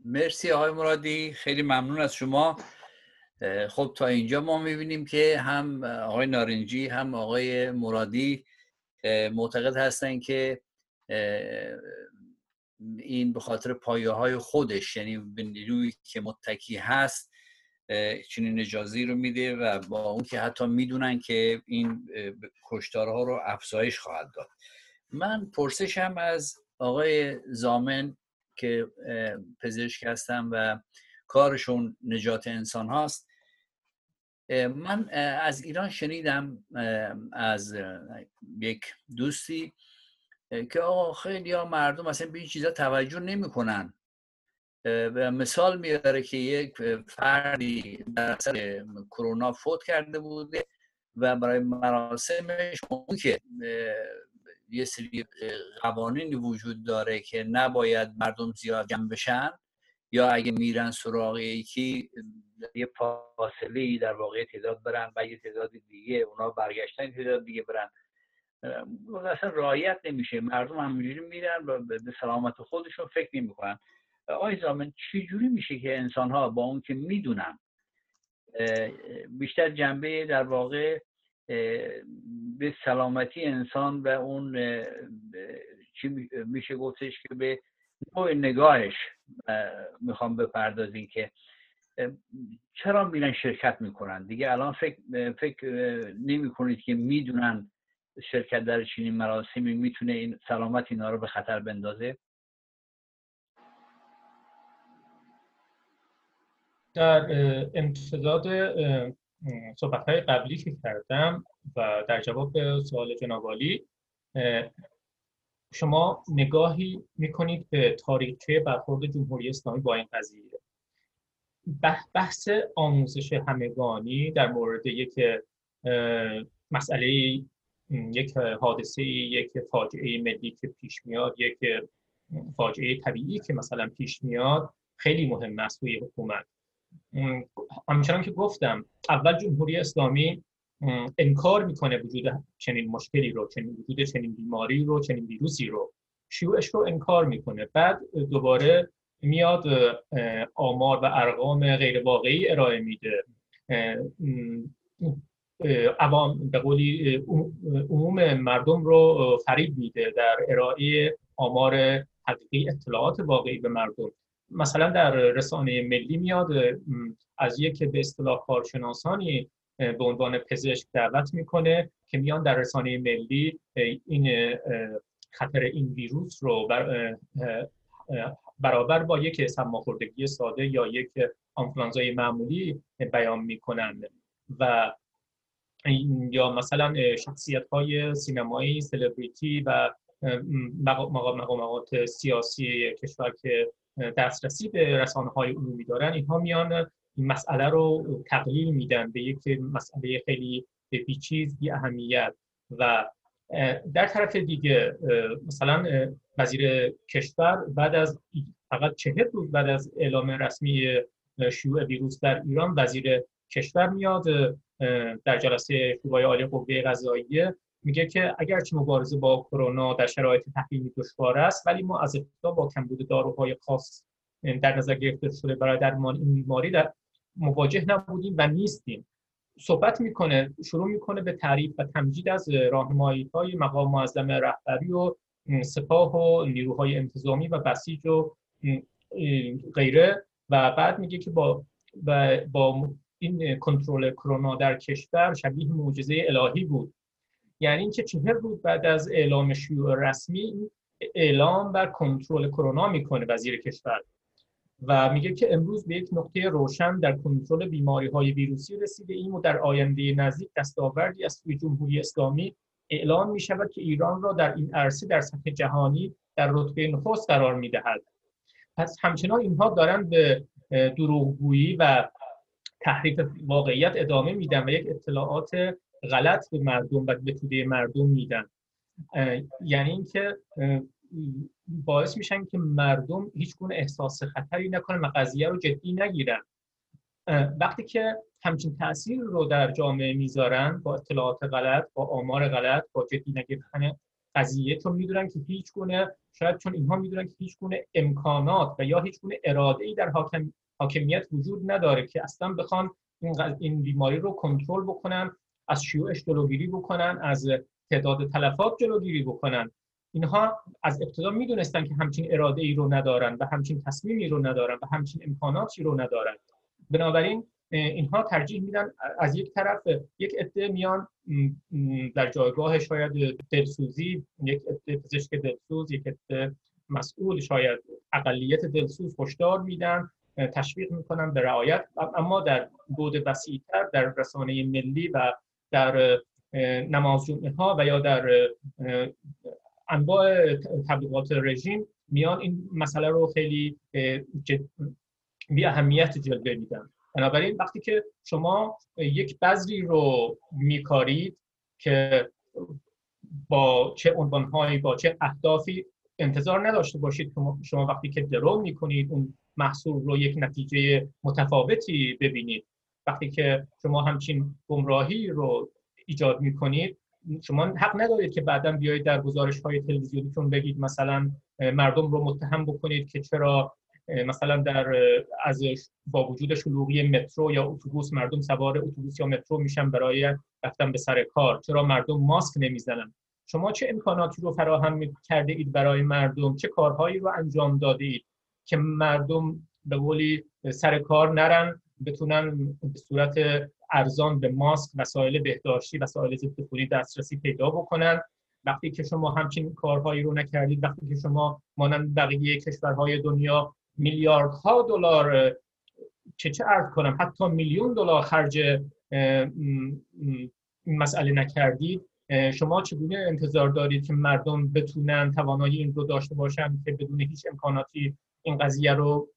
مرسی آقای مرادی. خیلی ممنون از شما. خب تا اینجا ما می‌بینیم که هم آقای نارنجی هم آقای مرادی معتقد هستن که این به خاطر پایه های خودش یعنی به نیروی که متکی هست چنین اجازی رو میده و با اون که حتی می‌دونن که این کشتارها رو افزایش خواهد داد. من پرسشم از آقای زامن که پزشک هستم و کارشون نجات انسان هاست. من از ایران شنیدم از یک دوستی که آقا خیلی ها مردم اصلا به این چیزا توجه نمی‌کنن. و مثال میاره که یک فردی در اثر کرونا فوت کرده بوده و برای مراسمش اون که یه سری قوانینی وجود داره که نباید مردم زیاد جمع بشن یا اگه میرن سراغ یکی یه فاصله در واقع تعداد برن و یه تعداد دیگه اونا برگشتن تعداد دیگه برن. اصلا رایت نمیشه. مردم همینجوری میرن و به سلامت خودشون فکر نمی‌کنن. آقای زامن چجوری میشه که انسان ها با اون که می‌دونن بیشتر جنبه در واقع به سلامتی انسان و اون چی میشه گفتش که به نوع نگاهش می‌خوام بپردازین که چرا میرن شرکت می‌کنن؟ دیگه الان فکر, فکر نمی کنید که می‌دونن شرکت در چنین مراسمی می‌تونه این سلامت اینا رو به خطر بندازه؟ در امتداد صحبت های قبلی که کردم و در جواب سوال جنابالی شما نگاهی می‌کنید به تاریخچه برخورد جمهوری اسلامی با این قضیه. بحث آموزش همگانی در مورد یک مسئله یک حادثه یک فاجعه ملی که پیش میاد یک فاجعه طبیعی که مثلا پیش میاد خیلی مهم است توی حکومت. همچنان که گفتم اول جمهوری اسلامی انکار می‌کنه وجود چنین مشکلی رو چنین وجود چنین بیماری رو چنین ویروسی رو. شیوعش رو انکار می‌کنه. بعد دوباره میاد آمار و ارقام غیر واقعی ارائه میده. عوام به قولی عموم مردم رو فریب میده در ارائه آمار حقیقی اطلاعات واقعی به مردم. مثلا در رسانه ملی میاد از یک به اصطلاح کارشناسانی به عنوان پزشک دعوت می‌کنه که میان در رسانه ملی این خطر این ویروس رو بر برابر با یک سماخوردگی ساده یا یک آنفلانزای معمولی بیان می‌کنند و یا مثلا شخصیت های سینمایی سلبریتی و مقامات سیاسی کشور که دسترسی به رسانه های عمومی دارن اینها میان این مسئله رو تقلیل میدن به یک مسئله خیلی بیچیز بی اهمیت. و در طرف دیگه مثلا وزیر کشور بعد از فقط چهل روز بعد از اعلام رسمی شیوع ویروس در ایران وزیر کشور میاد در جلسه شورای عالی قوه قضاییه میگه که اگرچه مبارزه با کرونا در شرایط تحلیلی دشوار است ولی ما از ابتدا با کمبود داروهای خاص در نظر گرفته شده برای درمان این بیماری در مواجه نبودیم و نیستیم. صحبت می‌کنه شروع می‌کنه به تعریف و تمجید از راهنمایی های مقام معظم رهبری و سپاه و نیروهای انتظامی و بسیج و غیره و بعد میگه که با با این کنترل کرونا در کشور شبیه معجزه الهی بود. یعنی اینکه چهر روز بعد از اعلام شیوع رسمی اعلام بر کنترل کرونا می‌کنه وزیر کشور و میگه که امروز به یک نقطه روشن در کنترل بیماری های ویروسی رسیده ایم و در آینده نزدیک دستاوردی از سوی جمهوری اسلامی اعلام می شود که ایران را در این عرصه در سطح جهانی در رتبه نخست قرار می دهد. پس همچنان اینها دارند به دروغگویی و تحریف واقعیت ادامه میدن و یک اطلاعات غلط به مردم و به توده مردم میدن. یعنی اینکه باعث میشن که مردم هیچ گونه احساس خطری نکنن و قضیه رو جدی نگیرن. وقتی که همچین تاثیر رو در جامعه می‌ذارن با اطلاعات غلط با آمار غلط با جدی نگرفتن قضیه چون می‌دونن که هیچ گونه شاید چون اینها می‌دونن که هیچ گونه امکانات و یا هیچ گونه اراده ای در حاکم، حاکمیت وجود نداره که اصلا بخوان این, این بیماری رو کنترل بکنن از شیوعش جلوگیری بکنن از تعداد تلفات جلوگیری بکنن. اینها از ابتدا می‌دونستن که همچین اراده ای رو ندارن و همچین تصمیمی رو ندارن و همچین امکاناتی رو ندارن. بنابراین اینها ترجیح میدن از یک طرف یک عده میان در جایگاه شاید دلسوزی یک عده پزشک دلسوز یک عده مسئول شاید اقلیت دلسوز هشدار میدن تشویق می‌کنن به رعایت. اما در بود وسیعتر در رسانه ملی و در نماز جمعه ها و یا در انواع تبلیغات رژیم میان این مسئله رو خیلی بی اهمیت جلوه میدن. بنابراین وقتی که شما یک بذری رو میکارید که با چه عنوانهایی با چه اهدافی انتظار نداشته باشید که شما وقتی که درو می‌کنید اون محصول رو یک نتیجه متفاوتی ببینید. وقتی که شما همچین گمراهی رو ایجاد می‌کنید شما حق ندارید که بعدا بیایید در گزارش های تلویزیونیتون بگید مثلا مردم رو متهم بکنید که چرا مثلا در از با وجود شلوغی مترو یا اتوبوس مردم سوار اتوبوس یا مترو میشن برای رفتن به سر کار چرا مردم ماسک نمی‌زنن؟ شما چه امکاناتی رو فراهم کرده اید برای مردم؟ چه کارهایی رو انجام داده اید که مردم به قولی سر کار نرن بتونن به صورت ارزان به ماسک وسایل بهداشتی وسایل ضد عفونی دسترسی پیدا بکنن. وقتی که شما همچین کارهایی رو نکردید وقتی که شما مانند بقیه کشورهای دنیا میلیاردها دلار چه چه ارز کنم حتی میلیون دلار خرج این مسئله نکردید شما چگونه انتظار دارید که مردم بتونن توانایی این رو داشته باشن که بدون هیچ امکاناتی این قضیه رو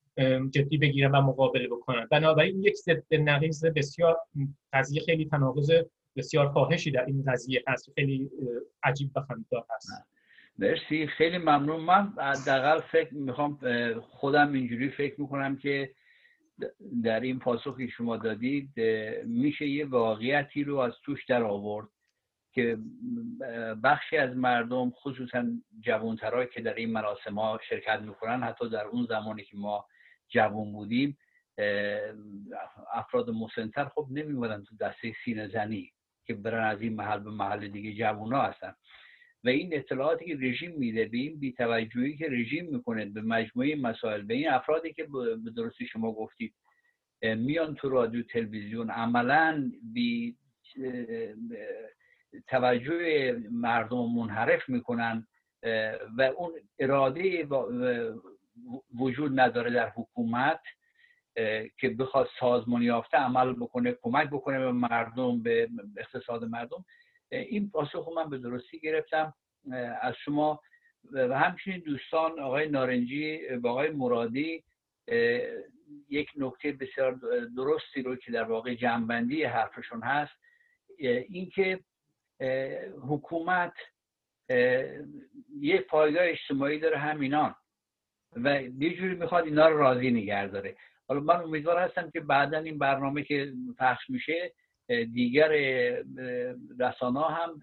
جدی بگیرن و مقابله بکنن بنابراین یک ضد نقیض بسیار قضیه خیلی تناقض بسیار فاحشی در این قضیه هست. خیلی عجیب و خنده‌دار هست. مرسی. خیلی ممنون. من حداقل فکر می‌خوام خودم اینجوری فکر می‌کنم که در این پاسخی شما دادید میشه یه واقعیتی رو از توش در آورد که بخشی از مردم خصوصا جوانترهایی که در این مراسم ها شرکت می‌کنن حتی در اون زمانی که ما جوان بودیم افراد مسنتر خب نمیمدن تو دسته سینه زنی که برن از این محل به محل دیگه جوونا هستن. و این اطلاعاتی که رژیم میده به این بیتوجهی که رژیم می‌کنه به مجموعه مسائل به این افرادی که به درستی شما گفتید میان تو رادیو تلویزیون عملا بی توجه مردم منحرف می‌کنن و اون اراده وجود نداره در حکومت که بخواد سازمانی یافته عمل بکنه کمک بکنه به مردم به اقتصاد مردم. این پاسخ من به درستی گرفتم. از شما. و همچنین دوستان آقای نارنجی و آقای مرادی یک نکته بسیار درستی رو که در واقع جنبندی حرفشون هست. اینکه حکومت یه پایگاه اجتماعی داره همینان. و یه جوری می‌خواد اینا رو راضی نگه داره. حالا من امیدوار هستم که بعدا این برنامه که پخش میشه دیگر رسانه هم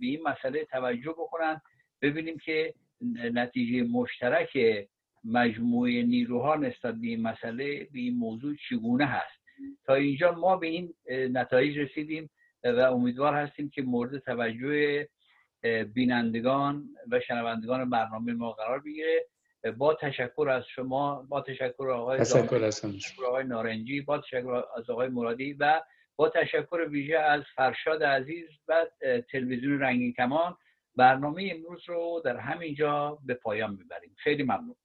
به این مسئله توجه بکنن. ببینیم که نتیجه مشترک مجموعه نیروها نسبت به این مسئله به این موضوع چگونه هست. تا اینجا ما به این نتایج رسیدیم و امیدوار هستیم که مورد توجه بینندگان و شنوندگان برنامه ما قرار بگیره. با تشکر از شما با تشکر آقای تشکر آقای نارنجی با تشکر از آقای مرادی و با تشکر ویژه از فرشاد عزیز و تلویزیون رنگین کمان. برنامه امروز رو در همینجا به پایان می‌بریم. خیلی ممنون.